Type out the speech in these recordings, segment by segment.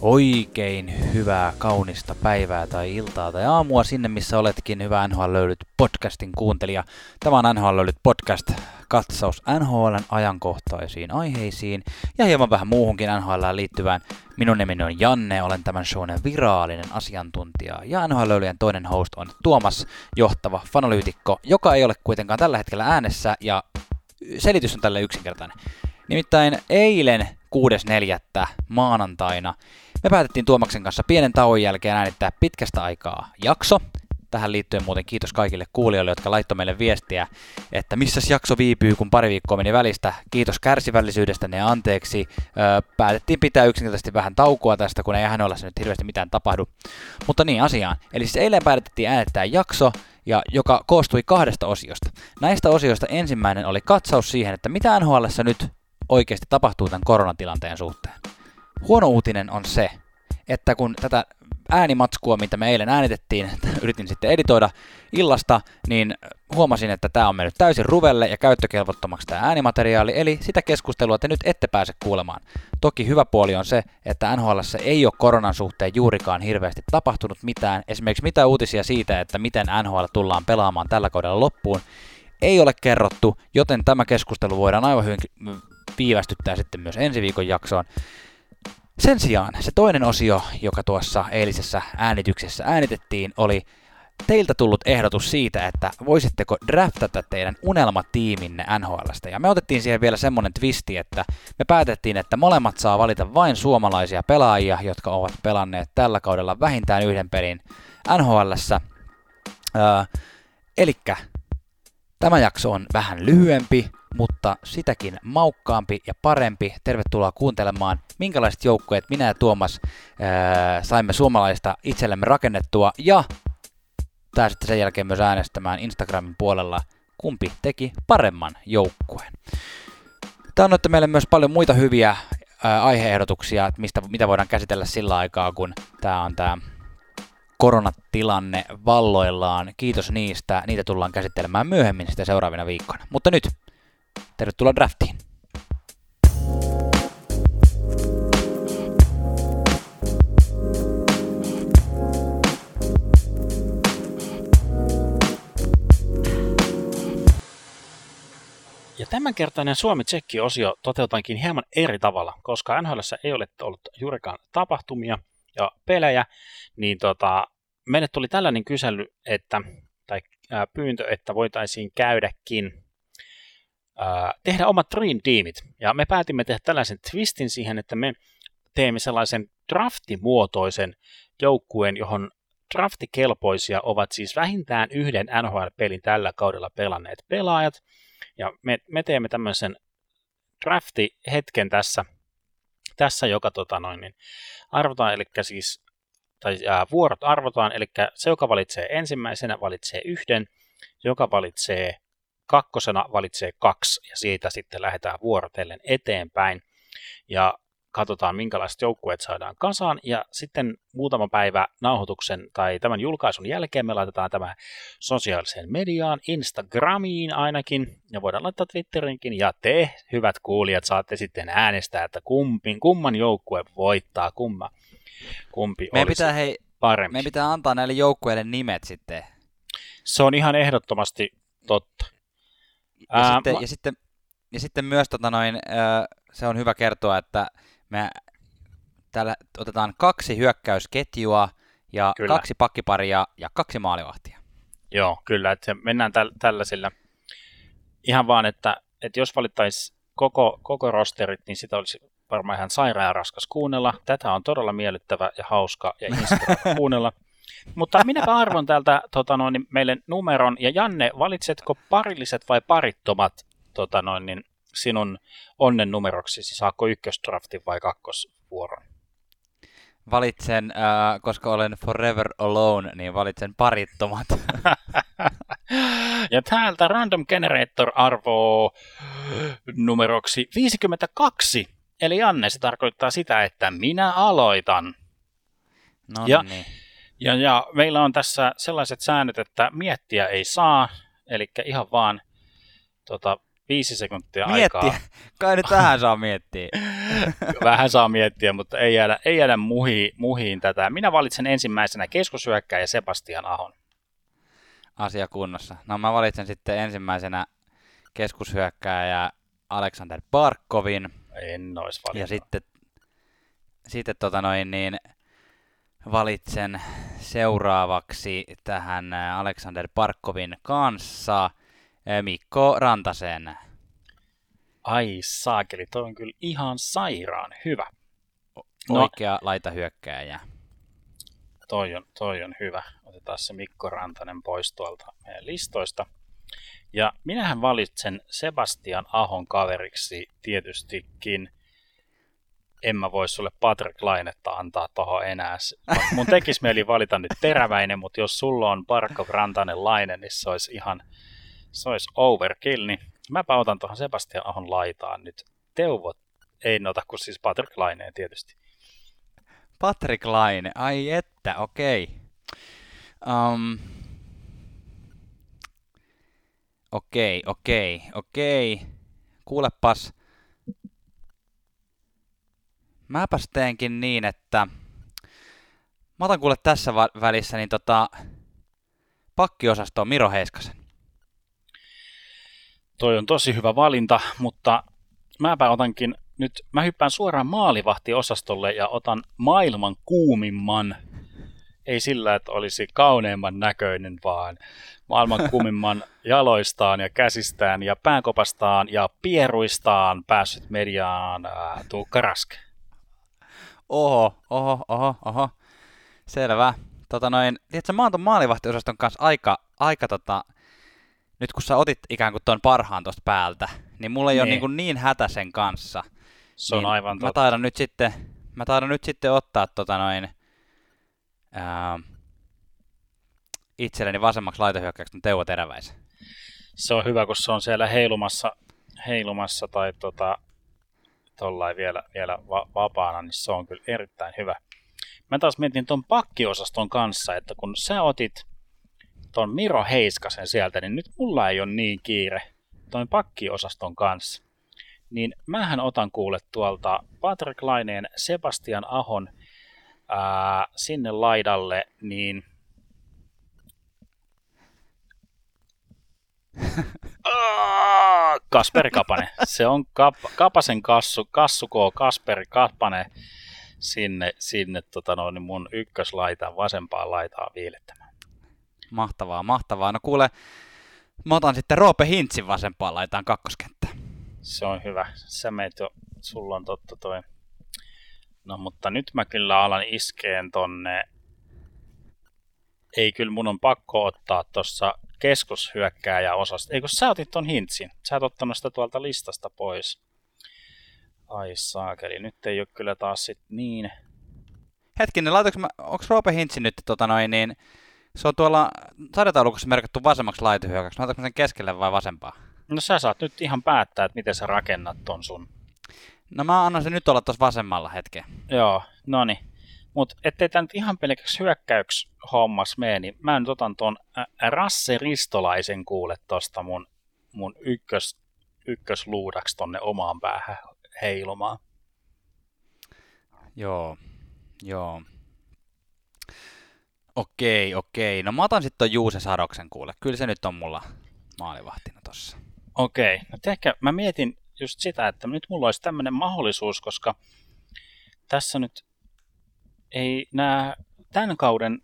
Oikein hyvää, kaunista päivää tai iltaa tai aamua sinne, missä oletkin hyvä NHL löydyt podcastin kuuntelija. Tämä on NHL löydyt podcast, katsaus NHLn ajankohtaisiin aiheisiin ja hieman vähän muuhunkin NHL liittyvään. Minun nimeni on Janne, olen tämän shown virallinen asiantuntija ja NHL toinen host on Tuomas, johtava fanalyytikko, joka ei ole kuitenkaan tällä hetkellä äänessä ja selitys on tälle yksinkertainen. Nimittäin eilen 6.4. maanantaina me päätettiin Tuomaksen kanssa pienen tauon jälkeen äänittää pitkästä aikaa jakso. Tähän liittyen muuten kiitos kaikille kuulijoille, jotka laittoi meille viestiä, että missä jakso viipyy, kun pari viikkoa meni välistä. Kiitos kärsivällisyydestä ja anteeksi. Päätettiin pitää yksinkertaisesti vähän taukoa tästä, kun ei hän olla nyt hirveästi mitään tapahdu. Mutta niin asiaan. Eli siis eilen päätettiin äänittää jakso, ja joka koostui kahdesta osiosta. Näistä osioista ensimmäinen oli katsaus siihen, että mitä NHL nyt oikeasti tapahtuu tämän koronatilanteen suhteen. Huono uutinen on se, että kun tätä äänimatskua, mitä me eilen äänitettiin, yritin sitten editoida illasta, niin huomasin, että tämä on mennyt täysin ruvelle ja käyttökelvottomaksi tämä äänimateriaali, eli sitä keskustelua te nyt ette pääse kuulemaan. Toki hyvä puoli on se, että NHL ei ole koronan suhteen juurikaan hirveästi tapahtunut mitään, esimerkiksi mitä uutisia siitä, että miten NHL tullaan pelaamaan tällä kaudella loppuun, ei ole kerrottu, joten tämä keskustelu voidaan aivan hyvin viivästyttää sitten myös ensi viikon jaksoon. Sen sijaan se toinen osio, joka tuossa eilisessä äänityksessä äänitettiin, oli teiltä tullut ehdotus siitä, että voisitteko draftata teidän unelmatiiminne NHLstä. Ja me otettiin siihen vielä semmonen twisti, että me päätettiin, että molemmat saa valita vain suomalaisia pelaajia, jotka ovat pelanneet tällä kaudella vähintään yhden pelin NHLssä. Öö, elikkä tämä jakso on vähän lyhyempi, mutta sitäkin maukkaampi ja parempi. Tervetuloa kuuntelemaan, minkälaiset joukkueet minä ja Tuomas ää, saimme suomalaista itsellemme rakennettua ja pääsitte sen jälkeen myös äänestämään Instagramin puolella, kumpi teki paremman joukkueen. Tämä annoitte meille myös paljon muita hyviä ää, aiheehdotuksia, mistä, mitä voidaan käsitellä sillä aikaa, kun tämä on tämä koronatilanne valloillaan. Kiitos niistä. Niitä tullaan käsittelemään myöhemmin sitä seuraavina viikkoina. Mutta nyt Tervetuloa draftiin. Ja tämänkertainen Suomi-Tsekki-osio toteutankin hieman eri tavalla, koska NHL ei ole ollut juurikaan tapahtumia ja pelejä, niin tota, meille tuli tällainen kysely, että, tai pyyntö, että voitaisiin käydäkin tehdä omat Dream Teamit. Ja me päätimme tehdä tällaisen twistin siihen, että me teemme sellaisen draftimuotoisen joukkueen, johon draftikelpoisia ovat siis vähintään yhden NHL-pelin tällä kaudella pelanneet pelaajat. Ja me, me teemme tämmöisen drafti-hetken tässä, tässä joka tota noin, niin arvotaan, eli siis, tai ää, vuorot arvotaan, eli se, joka valitsee ensimmäisenä, valitsee yhden, joka valitsee kakkosena valitsee kaksi ja siitä sitten lähdetään vuorotellen eteenpäin ja katsotaan minkälaiset joukkueet saadaan kasaan ja sitten muutama päivä nauhoituksen tai tämän julkaisun jälkeen me laitetaan tämä sosiaaliseen mediaan, Instagramiin ainakin ja voidaan laittaa Twitterinkin ja te hyvät kuulijat saatte sitten äänestää, että kumpin, kumman joukkue voittaa, kumma, kumpi meidän pitää, hei, parempi. Meidän pitää antaa näille joukkueille nimet sitten. Se on ihan ehdottomasti totta. Ja, Ää, sitten, ma... ja, sitten, ja sitten myös tota noin, se on hyvä kertoa, että me täällä otetaan kaksi hyökkäysketjua ja kyllä. kaksi pakkiparia ja kaksi maalivahtia. Joo, kyllä, että mennään täl, tällaisilla. Ihan vaan, että, että jos valittaisiin koko, koko rosterit, niin sitä olisi varmaan ihan sairaan raskas kuunnella. Tätä on todella miellyttävä ja hauska ja kuunnella. Mutta minäpä arvon täältä tota noin, niin meille numeron. Ja Janne, valitsetko parilliset vai parittomat tota noin, niin sinun onnen numeroksesi? Saako ykkösdraftin vai kakkosvuoron? Valitsen, äh, koska olen forever alone, niin valitsen parittomat. ja täältä Random Generator arvoo numeroksi 52. Eli Janne, se tarkoittaa sitä, että minä aloitan. No ja niin. Ja, ja meillä on tässä sellaiset säännöt, että miettiä ei saa, eli ihan vaan tota, viisi sekuntia miettiä. aikaa. Kai nyt tähän saa miettiä. Vähän saa miettiä, mutta ei jäädä, ei jäädä muhiin, muhiin tätä. Minä valitsen ensimmäisenä keskushyökkäjä Sebastian Ahon. Asia kunnossa. No mä valitsen sitten ensimmäisenä keskushyökkääjä Alexander Barkovin. En ois valinnut. Ja sitten, sitten tota noin, niin valitsen seuraavaksi tähän Alexander Barkovin kanssa Mikko Rantasen. Ai saakeli, toi on kyllä ihan sairaan hyvä. No, Oikea laitahyökkääjä. Toi on, toi on hyvä. Otetaan se Mikko Rantanen pois tuolta meidän listoista. Ja minähän valitsen Sebastian Ahon kaveriksi tietystikin. En mä voi sulle Patrick Lainetta antaa tuohon enää. Mun tekisi mieli valita nyt teräväinen, mutta jos sulla on Parkko Rantanen Laine, niin se olisi ihan se olisi overkill, niin mä otan tuohon Sebastian Ahon laitaan nyt. Teuvot ei nota kuin siis Patrick Laineen tietysti. Patrick Laine, ai että, okei. Um, okei, okei, okei. Kuulepas. Mäpäs teenkin niin, että mä otan kuule tässä välissä niin tota, pakkiosastoon Miro Heiskasen. Toi on tosi hyvä valinta, mutta mäpä otankin nyt, mä hyppään suoraan maalivahtiosastolle ja otan maailman kuumimman, ei sillä, että olisi kauneimman näköinen, vaan maailman kuumimman jaloistaan ja käsistään ja pääkopastaan ja pieruistaan päässyt mediaan ää, Tuukka Raske. Oho, oho, oho, oho. Selvä. Tota noin, tiedätkö, mä oon ton maalivahtiosaston kanssa aika, aika tota, nyt kun sä otit ikään kuin tuon parhaan tuosta päältä, niin mulla ei ole niin, kuin niin hätä sen kanssa. Se on niin aivan totta. Mä taidan nyt sitten, mä taidan nyt sitten ottaa tota noin, ää, itselleni vasemmaksi laitohyökkäyksi Teuvo Teräväisen. Se on hyvä, kun se on siellä heilumassa, heilumassa tai tota, tollain vielä, vielä va- vapaana, niin se on kyllä erittäin hyvä. Mä taas mietin tuon pakkiosaston kanssa, että kun sä otit ton Miro Heiskasen sieltä, niin nyt mulla ei ole niin kiire ton pakkiosaston kanssa. Niin mähän otan kuule tuolta Patrick Laineen Sebastian Ahon ää, sinne laidalle, niin Kasperi Kapanen. Se on Kap- Kapasen kassu, kassukoo Kasperi Kapanen sinne, sinne tota noin, mun ykköslaitaan, vasempaan laitaan viilettämään. Mahtavaa, mahtavaa. No kuule, mä otan sitten Roope Hintsin vasempaan laitaan kakkoskenttä. Se on hyvä. Sä meet jo, sulla on totta toi. No mutta nyt mä kyllä alan iskeen tonne. Ei kyllä mun on pakko ottaa tuossa keskushyökkääjä osasta. Eikö sä otit ton Hintsin? Sä et ottanut sitä tuolta listasta pois. Ai saakeli, nyt ei ole kyllä taas sit niin. Hetkinen, laitanko mä, onko Roope Hintsin nyt tota noin niin, se on tuolla sarjataulukossa merkattu vasemmaksi laitohyökäksi. Laitatko sen keskelle vai vasempaa? No sä saat nyt ihan päättää, että miten sä rakennat ton sun. No mä annan sen nyt olla tuossa vasemmalla hetken. Joo, no niin. Mutta ettei tämä nyt ihan pelkäksi hyökkäyksi hommas mene, niin mä nyt otan ton Rasse Ristolaisen kuule tosta mun, mun ykkös, ykkösluudaksi tonne omaan päähän heilumaan. Joo, joo. Okei, okei. No mä otan sitten ton Juuse Sadoksen kuule. Kyllä se nyt on mulla maalivahtina tossa. Okei. No ehkä mä mietin just sitä, että nyt mulla olisi tämmöinen mahdollisuus, koska tässä nyt ei nämä tämän kauden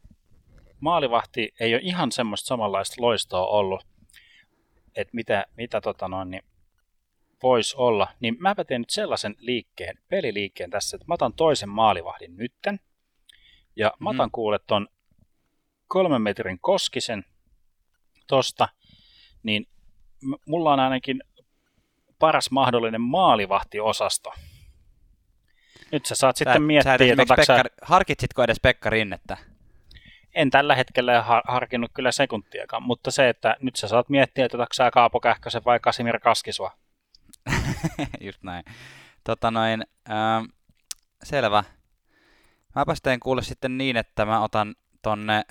maalivahti ei ole ihan semmoista samanlaista loistoa ollut, että mitä, mitä tota noin, niin voisi olla, niin mä teen nyt sellaisen liikkeen, peliliikkeen tässä, että mä otan toisen maalivahdin nytten, ja mä otan mm. kuule ton kolmen metrin koskisen tosta, niin mulla on ainakin paras mahdollinen maalivahtiosasto. Nyt sä saat sä, sitten miettiä, sä että Pekka, sä... harkitsitko edes Pekka Rinnettä? En tällä hetkellä har- harkinnut kyllä sekuntiakaan, mutta se, että nyt sä saat miettiä, että sä Kaapo Kähkösen vai Kasimir Kaskisua. Just näin. Tota noin, äh, selvä. Mäpäs teen kuule sitten niin, että mä otan tonne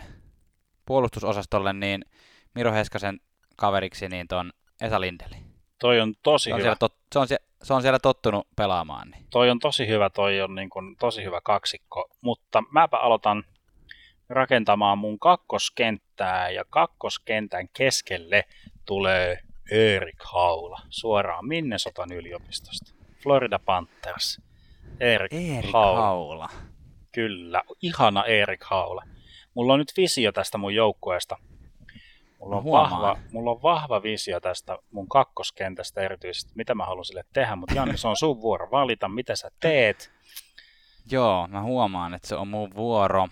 puolustusosastolle niin Miro Heskasen kaveriksi niin ton Esa Lindeli. Toi on tosi se on hyvä. Tot, se, on siellä, se on siellä tottunut pelaamaan. Niin. Toi on tosi hyvä, toi on niin kuin, tosi hyvä kaksikko, mutta mäpä aloitan rakentamaan mun kakkoskenttää ja kakkoskentän keskelle tulee Erik Haula suoraan Minnesotan yliopistosta. Florida Panthers. Erik, Erik Haula. Haula. Kyllä, ihana Erik Haula. Mulla on nyt visio tästä mun joukkueesta. Mulla on, vahva, mulla on vahva visio tästä mun kakkoskentästä erityisesti, mitä mä haluan sille tehdä, mutta Janni, se on sun vuoro valita, mitä sä teet. Joo, mä huomaan, että se on mun vuoro.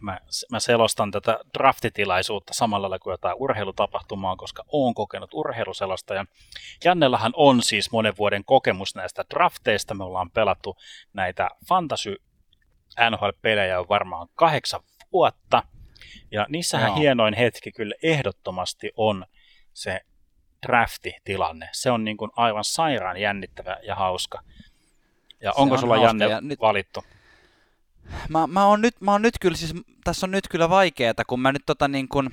Mä, mä selostan tätä draftitilaisuutta samalla lailla kuin jotain urheilutapahtumaa, koska oon kokenut urheiluselosta. Ja Jannellahan on siis monen vuoden kokemus näistä drafteista. Me ollaan pelattu näitä fantasy NHL-pelejä on varmaan kahdeksan vuotta. Ja niissähän Joo. hienoin hetki kyllä ehdottomasti on se drafti-tilanne. Se on niin kuin aivan sairaan jännittävä ja hauska. Ja onko on sulla hauska. Janne ja nyt... valittu? Mä, mä, oon nyt, mä oon nyt kyllä, siis tässä on nyt kyllä vaikeaa, kun mä nyt tota niin kuin,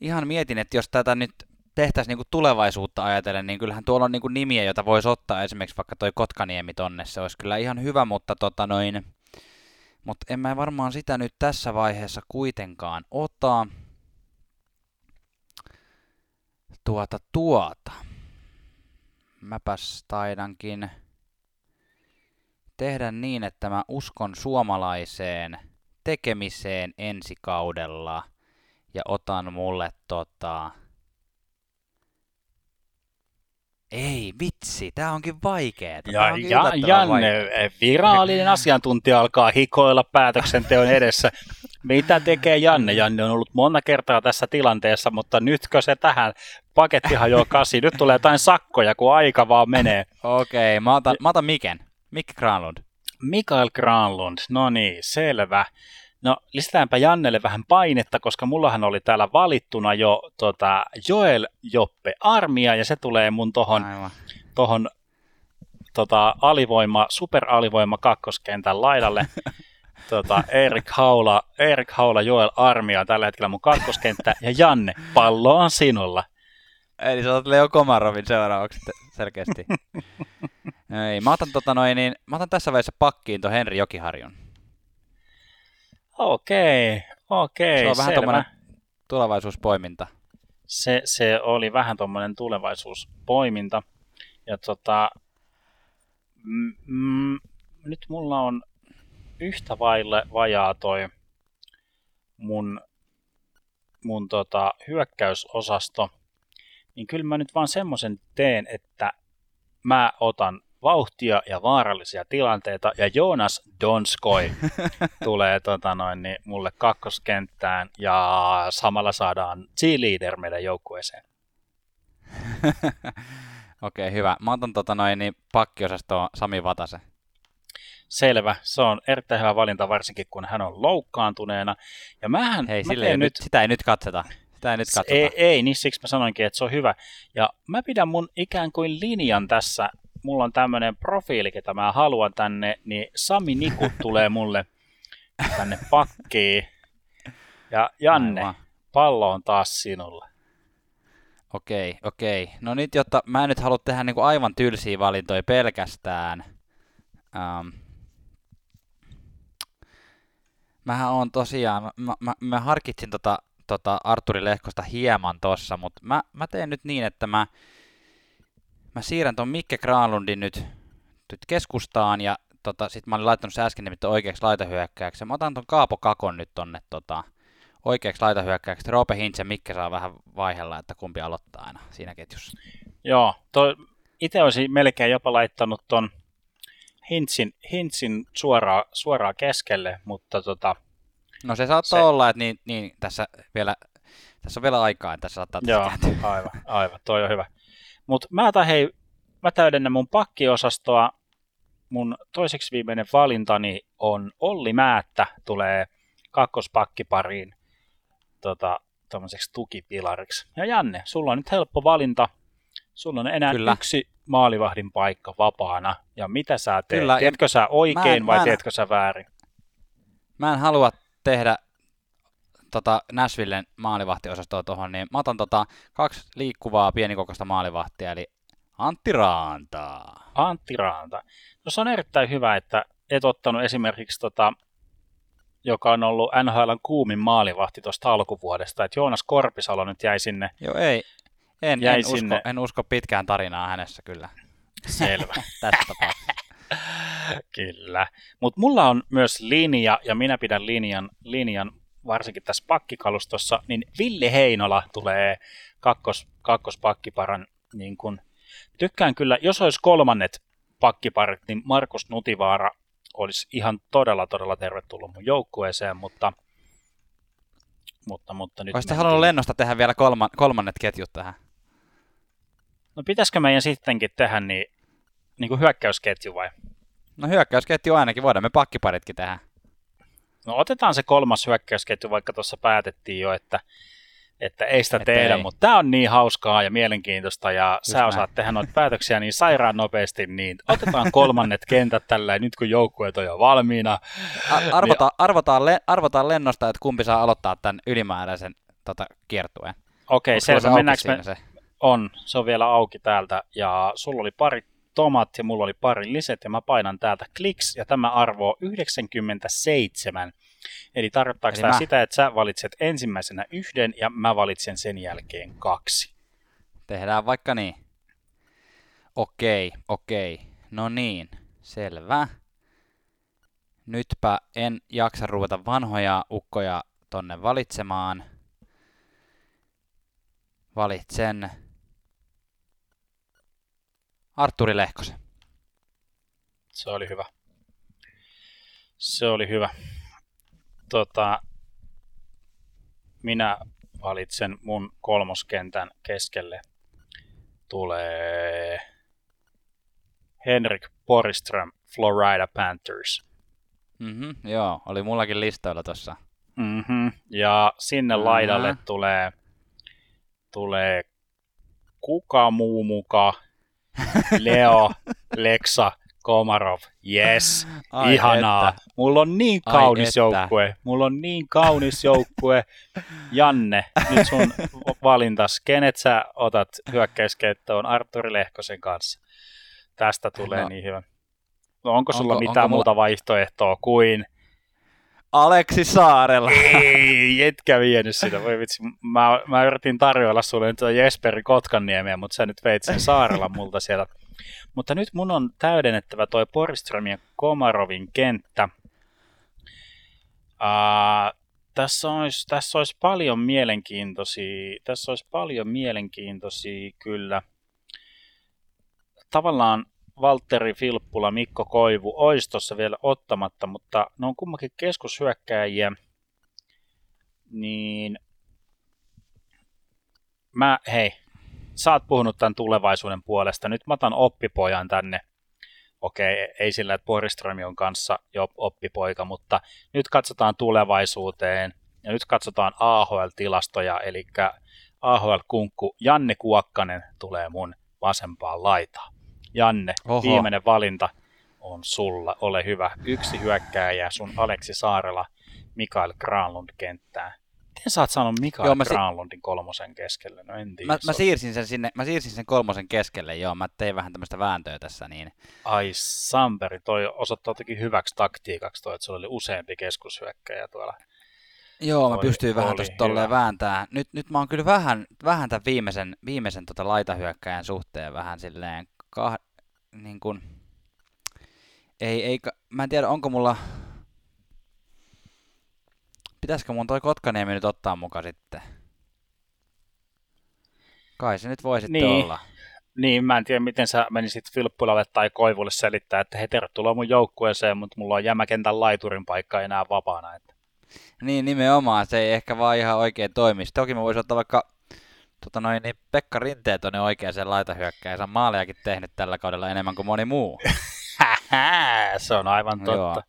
ihan mietin, että jos tätä nyt tehtäisiin niin kuin tulevaisuutta ajatellen, niin kyllähän tuolla on niin kuin nimiä, joita voisi ottaa esimerkiksi vaikka toi Kotkaniemi tonne, se olisi kyllä ihan hyvä, mutta tota noin, mutta en mä varmaan sitä nyt tässä vaiheessa kuitenkaan ota. Tuota, tuota. Mäpäs taidankin tehdä niin, että mä uskon suomalaiseen tekemiseen ensi kaudella ja otan mulle tota, ei, vitsi, tämä onkin vaikeaa. Ja, onkin ja Janne, vaikeaa. virallinen asiantuntija alkaa hikoilla päätöksenteon edessä. Mitä tekee Janne? Janne on ollut monta kertaa tässä tilanteessa, mutta nytkö se tähän? Pakettihan jo kasi. Nyt tulee jotain sakkoja, kun aika vaan menee. Okei, okay, mä, otan, mä otan Miken. Mikki Granlund. Mikael Granlund, no niin, selvä. No lisätäänpä Jannelle vähän painetta, koska mullahan oli täällä valittuna jo tota, Joel Joppe Armia, ja se tulee mun tohon, tohon tota, alivoima, superalivoima kakkoskentän laidalle. tota, Erik, Haula, Erik Haula, Joel Armia tällä hetkellä mun kakkoskenttä, ja Janne, pallo on sinulla. Eli sä otat Leo Komarovin seuraavaksi selkeästi. Ei, mä otan, tota noin, niin, mä otan tässä vaiheessa pakkiin tuon Henri Jokiharjun. Okei, okei, Se on vähän tuommoinen tulevaisuuspoiminta. Se, se oli vähän tuommoinen tulevaisuuspoiminta. Ja tota, mm, mm, nyt mulla on yhtä vaille vajaa toi mun, mun tota, hyökkäysosasto, niin kyllä mä nyt vaan semmoisen teen, että mä otan vauhtia ja vaarallisia tilanteita, ja Jonas Donskoi tulee tota noin, niin mulle kakkoskenttään, ja samalla saadaan cheerleader meidän joukkueeseen. Okei, okay, hyvä. Mä otan tota noin, niin pakkiosastoon Sami Vatase. Selvä, se on erittäin hyvä valinta, varsinkin kun hän on loukkaantuneena. Ja mähän, Hei, mä sille nyt, sitä ei nyt katsota. Sitä ei nyt katsota. Ei, ei, niin siksi mä sanoinkin, että se on hyvä. Ja mä pidän mun ikään kuin linjan tässä mulla on tämmöinen profiili, ketä mä haluan tänne, niin Sami Niku tulee mulle tänne pakkiin. Ja Janne, Aivan. pallo on taas sinulla. Okei, okei. No nyt, jotta mä en nyt halua tehdä niinku aivan tylsiä valintoja pelkästään. Um, mähän on tosiaan, mä, mä, mä harkitsin tota, tota Arturi Lehkosta hieman tossa, mutta mä, mä teen nyt niin, että mä mä siirrän ton Mikke Granlundin nyt, nyt keskustaan ja tota, sit mä olin laittanut se äsken nimittäin oikeaksi laitahyökkääksi. Mä otan ton Kaapo Kakon nyt tonne tota, oikeaksi laitahyökkääksi. Roope Hintz ja Mikke saa vähän vaihella, että kumpi aloittaa aina siinä ketjussa. Joo, itse olisin melkein jopa laittanut ton Hintzin, Hintzin suoraan, suoraan keskelle, mutta tota, No se saattaa se... olla, että niin, niin tässä, vielä, tässä on vielä aikaa, että tässä saattaa Joo, aivan, aivan, toi on hyvä. Mutta mä, hei, mä täydennän mun pakkiosastoa. Mun toiseksi viimeinen valintani on Olli Määttä, tulee kakkospakkipariin tota, tukipilariksi. Ja Janne, sulla on nyt helppo valinta. Sulla on enää Kyllä. yksi maalivahdin paikka vapaana. Ja mitä sä teet? Kyllä. Teetkö sä oikein en, vai en, teetkö sä väärin? Mä en halua tehdä tota Nashvillen maalivahtiosastoa tuohon, niin mä otan tota kaksi liikkuvaa pienikokoista maalivahtia, eli Antti Raantaa. Antti Raanta. No se on erittäin hyvä, että et ottanut esimerkiksi tota, joka on ollut NHLn kuumin maalivahti tuosta alkuvuodesta, että Joonas Korpisalo nyt jäi sinne. Joo, ei. En, jäi en, sinne. Usko, en usko pitkään tarinaa hänessä kyllä. Selvä. Tässä tapauksessa. kyllä. Mutta mulla on myös linja, ja minä pidän linjan, linjan varsinkin tässä pakkikalustossa, niin Ville Heinola tulee kakkos, kakkospakkiparan niin kun, tykkään kyllä, jos olisi kolmannet pakkiparit, niin Markus Nutivaara olisi ihan todella, todella tervetullut mun joukkueeseen, mutta, mutta, mutta nyt... Olisitte halunnut lennosta tehdä vielä kolman, kolmannet ketjut tähän? No pitäisikö meidän sittenkin tehdä niin, niin kuin hyökkäysketju vai? No hyökkäysketju ainakin, voidaan me pakkiparitkin tehdä. No otetaan se kolmas hyökkäysketju, vaikka tuossa päätettiin jo, että että ei sitä että tehdä, ei. mutta tämä on niin hauskaa ja mielenkiintoista ja Just sä näin. osaat tehdä noita päätöksiä niin sairaan nopeasti, niin otetaan kolmannet kentät tällä nyt kun joukkueet on jo valmiina. arvotaan, niin... arvotaan, le, arvotaan lennosta, että kumpi saa aloittaa tämän ylimääräisen tota, kiertueen. Okei, okay, selvä. Mennäänkö me... Se? On, se on vielä auki täältä ja sulla oli pari tomat ja mulla oli pari liset ja mä painan täältä kliks ja tämä arvo 97. Eli tarkoittaako Eli tämä mä... sitä, että sä valitset ensimmäisenä yhden ja mä valitsen sen jälkeen kaksi? Tehdään vaikka niin. Okei, okei. No niin, selvä. Nytpä en jaksa ruveta vanhoja ukkoja tonne valitsemaan. Valitsen Arturi Lehkosen. Se oli hyvä. Se oli hyvä tota, minä valitsen mun kolmoskentän keskelle. Tulee Henrik Poriström, Florida Panthers. Mm-hmm, joo, oli mullakin listoilla tuossa. Mm-hmm, ja sinne mm-hmm. laidalle tulee, tulee kuka muu muka, Leo, Lexa, Komarov, yes, Ai ihanaa. Että. Mulla on niin kaunis Ai joukkue, että. mulla on niin kaunis joukkue. Janne, nyt sun valintas, kenet sä otat hyökkäyskeittoon Arturi Lehkosen kanssa? Tästä tulee no. niin hyvä. No onko sulla onko, mitään onko muuta mulla... vaihtoehtoa kuin... Aleksi Saarella. Ei, etkä vienyt sitä. Voi vitsi, mä, mä yritin tarjoilla sulle nyt Jesperi Kotkanniemiä, mutta sä nyt veit sen Saarella multa siellä mutta nyt mun on täydennettävä toi Porström ja Komarovin kenttä. Uh, tässä olisi, tässä olisi paljon mielenkiintoisia, tässä olisi paljon mielenkiintoisia kyllä. Tavallaan Valtteri Filppula, Mikko Koivu olisi tuossa vielä ottamatta, mutta ne on kummankin keskushyökkääjiä. Niin mä, hei, sä oot puhunut tämän tulevaisuuden puolesta, nyt mä otan oppipojan tänne. Okei, ei sillä, että Boriström on kanssa jo oppipoika, mutta nyt katsotaan tulevaisuuteen ja nyt katsotaan AHL-tilastoja, eli AHL-kunkku Janne Kuokkanen tulee mun vasempaan laitaan. Janne, Oho. viimeinen valinta on sulla, ole hyvä. Yksi hyökkääjä, sun Aleksi Saarela, Mikael Granlund kenttään. Miten sä oot saanut Mikael joo, Granlundin si- kolmosen keskelle? No en tiedä. Mä, mä, siirsin sen sinne, mä siirsin sen kolmosen keskelle, joo. Mä tein vähän tämmöistä vääntöä tässä. Niin. Ai Samperi, toi osoittaa jotenkin hyväksi taktiikaksi toi, että sulla oli useampi keskushyökkäjä tuolla. Joo, mä pystyin vähän tuosta tolleen vääntämään. Nyt, nyt mä oon kyllä vähän, vähän tämän viimeisen, viimeisen tota laitahyökkäjän suhteen vähän silleen, kah, niin kuin, ei, ei, mä en tiedä, onko mulla, Pitäisikö mun toi Kotkaniemi nyt ottaa mukaan sitten? Kai se nyt voi sitten niin. olla. Niin, mä en tiedä, miten sä menisit Filppulalle tai Koivulle selittää, että he tervetuloa mun joukkueeseen, mutta mulla on jämäkentän laiturin paikka enää vapaana. Että... Niin, nimenomaan. Se ei ehkä vaan ihan oikein toimi. Toki mä voisin ottaa vaikka tota noin, niin Pekka Rinteet on oikeaan laitahyökkäjä. On maalejakin tehnyt tällä kaudella enemmän kuin moni muu. se on aivan totta. Joo.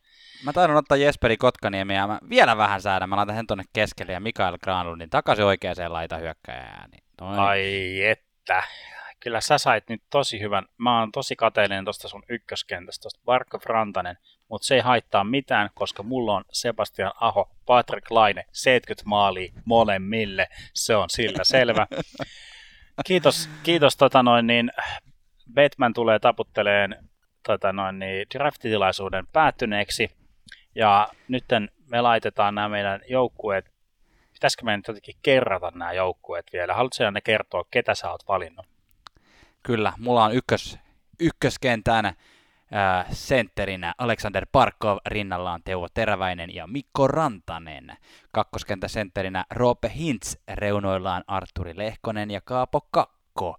Mä taidon ottaa Jesperi Kotkaniemi ja mä vielä vähän säädän. Mä laitan sen tonne keskelle ja Mikael Granlundin takaisin oikeaan laitahyökkäjään. Niin. Ai että. Kyllä sä sait nyt tosi hyvän. Mä oon tosi kateellinen tosta sun ykköskentästä, tosta Barkov Rantanen, mutta se ei haittaa mitään, koska mulla on Sebastian Aho, Patrick Laine, 70 maalia molemmille. Se on sillä selvä. Kiitos, kiitos tota noin, niin Batman tulee taputteleen tota noin, niin, draftitilaisuuden päättyneeksi. Ja nyt me laitetaan nämä meidän joukkueet. Pitäisikö meidän nyt jotenkin kerrata nämä joukkueet vielä? Haluatko ne kertoa, ketä sä oot valinnut? Kyllä, mulla on ykkös, ykköskentän sentterinä Alexander Parkov, rinnallaan Teuvo Teräväinen ja Mikko Rantanen. Kakkoskenttä sentterinä Roope Hintz, reunoillaan Arturi Lehkonen ja Kaapo Kakko.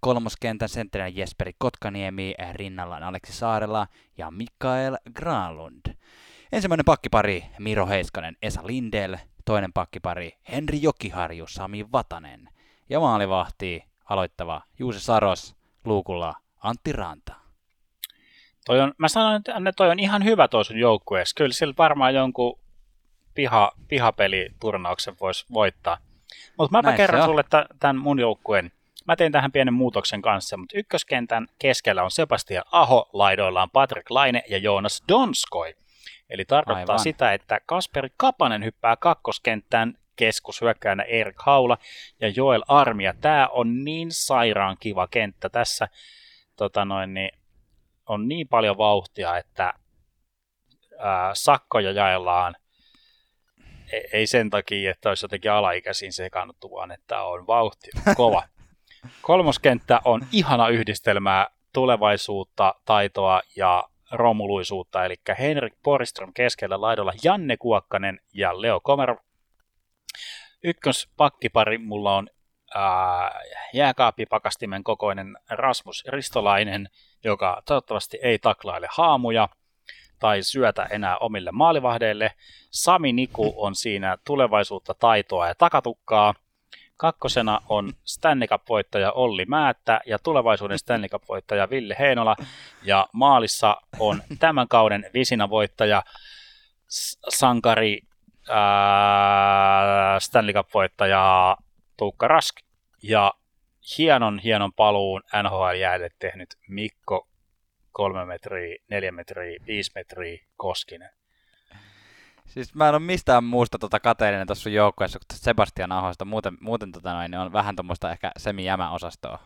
Kolmoskentän sentterinä Jesperi Kotkaniemi, rinnallaan Aleksi Saarela ja Mikael Granlund. Ensimmäinen pakkipari Miro Heiskanen, Esa Lindel, toinen pakkipari Henri Jokiharju, Sami Vatanen ja maalivahti aloittava Juuse Saros, luukulla Antti Ranta. Toi on, mä sanoin, että toi on ihan hyvä toi sun joukkueessa. Kyllä sillä varmaan jonkun piha, pihapeliturnauksen voisi voittaa. Mutta mä kerron sulle tämän mun joukkueen. Mä tein tähän pienen muutoksen kanssa, mutta ykköskentän keskellä on Sebastian Aho, laidoillaan Patrick Laine ja Joonas Donskoi. Eli tarkoittaa Aivan. sitä, että Kasperi Kapanen hyppää kakkoskenttään keskushyökkäjänä Erik Haula ja Joel Armia. Tämä on niin sairaan kiva kenttä tässä. Tota noin, niin on niin paljon vauhtia, että ää, sakkoja jaellaan e-, ei sen takia, että olisi jotenkin alaikäisiin sekannuttu, vaan että on vauhti kova. Kolmoskenttä on ihana yhdistelmää tulevaisuutta, taitoa ja romuluisuutta, eli Henrik Poriström keskellä laidolla Janne Kuokkanen ja Leo Komerov Ykköspakkipari mulla on ää, jääkaappipakastimen kokoinen Rasmus Ristolainen, joka toivottavasti ei taklaile haamuja tai syötä enää omille maalivahdeille. Sami Niku on siinä tulevaisuutta, taitoa ja takatukkaa. Kakkosena on Stanley Cup-voittaja Olli Määttä ja tulevaisuuden Stanley Cup-voittaja Ville Heinola. Ja maalissa on tämän kauden visina-voittaja sankari ää, Stanley Cup-voittaja Tuukka Rask ja hienon hienon paluun NHL-jäälle tehnyt Mikko 3 metriä, 4 metriä, 5 metriä Koskinen. Siis mä en ole mistään muusta tota kateellinen tuossa joukkueessa kuin Sebastian Ahosta. Muuten, muuten tota noin, niin on vähän tuommoista ehkä semi-jämä-osastoa.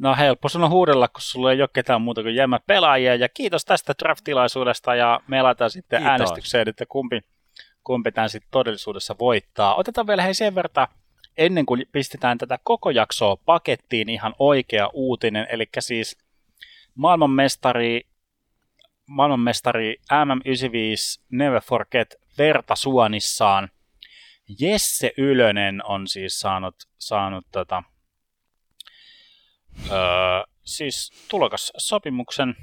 No helppo sun on huudella, kun sulla ei ole ketään muuta kuin jämä pelaajia. Ja kiitos tästä draft-tilaisuudesta ja me aletaan sitten kiitos. äänestykseen, että kumpi, kumpi tämän sitten todellisuudessa voittaa. Otetaan vielä hei sen verran, ennen kuin pistetään tätä koko jaksoa pakettiin, ihan oikea uutinen, eli siis maailmanmestari, maailmanmestari MM95 Never Forget vertasuonissaan Jesse Ylönen on siis saanut, saanut tota, Öö, siis tulokas sopimuksen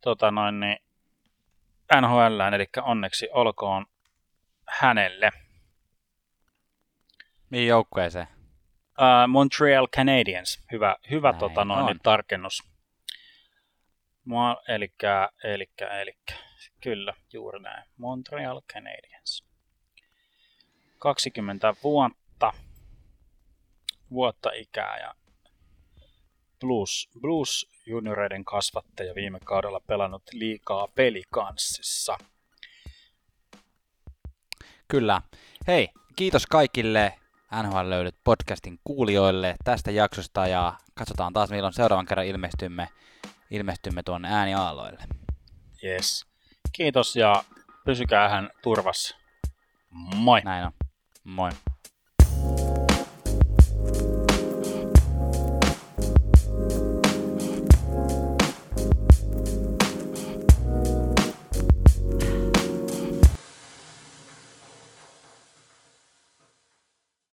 tota noin, niin NHL, eli onneksi olkoon hänelle. Mihin joukkueeseen? Uh, Montreal Canadiens. Hyvä, hyvä tota noin, niin tarkennus. Mua, elikkä, elikkä, elikkä. Kyllä, juuri näin. Montreal Canadiens. 20 vuotta vuotta ikää ja Blues, Blues junioreiden kasvattaja viime kaudella pelannut liikaa pelikanssissa. Kyllä. Hei, kiitos kaikille NHL löydyt podcastin kuulijoille tästä jaksosta ja katsotaan taas milloin seuraavan kerran ilmestymme, ilmestymme tuonne ääniaaloille. Yes. Kiitos ja pysykäähän turvassa. Moi. Näin on. Moi.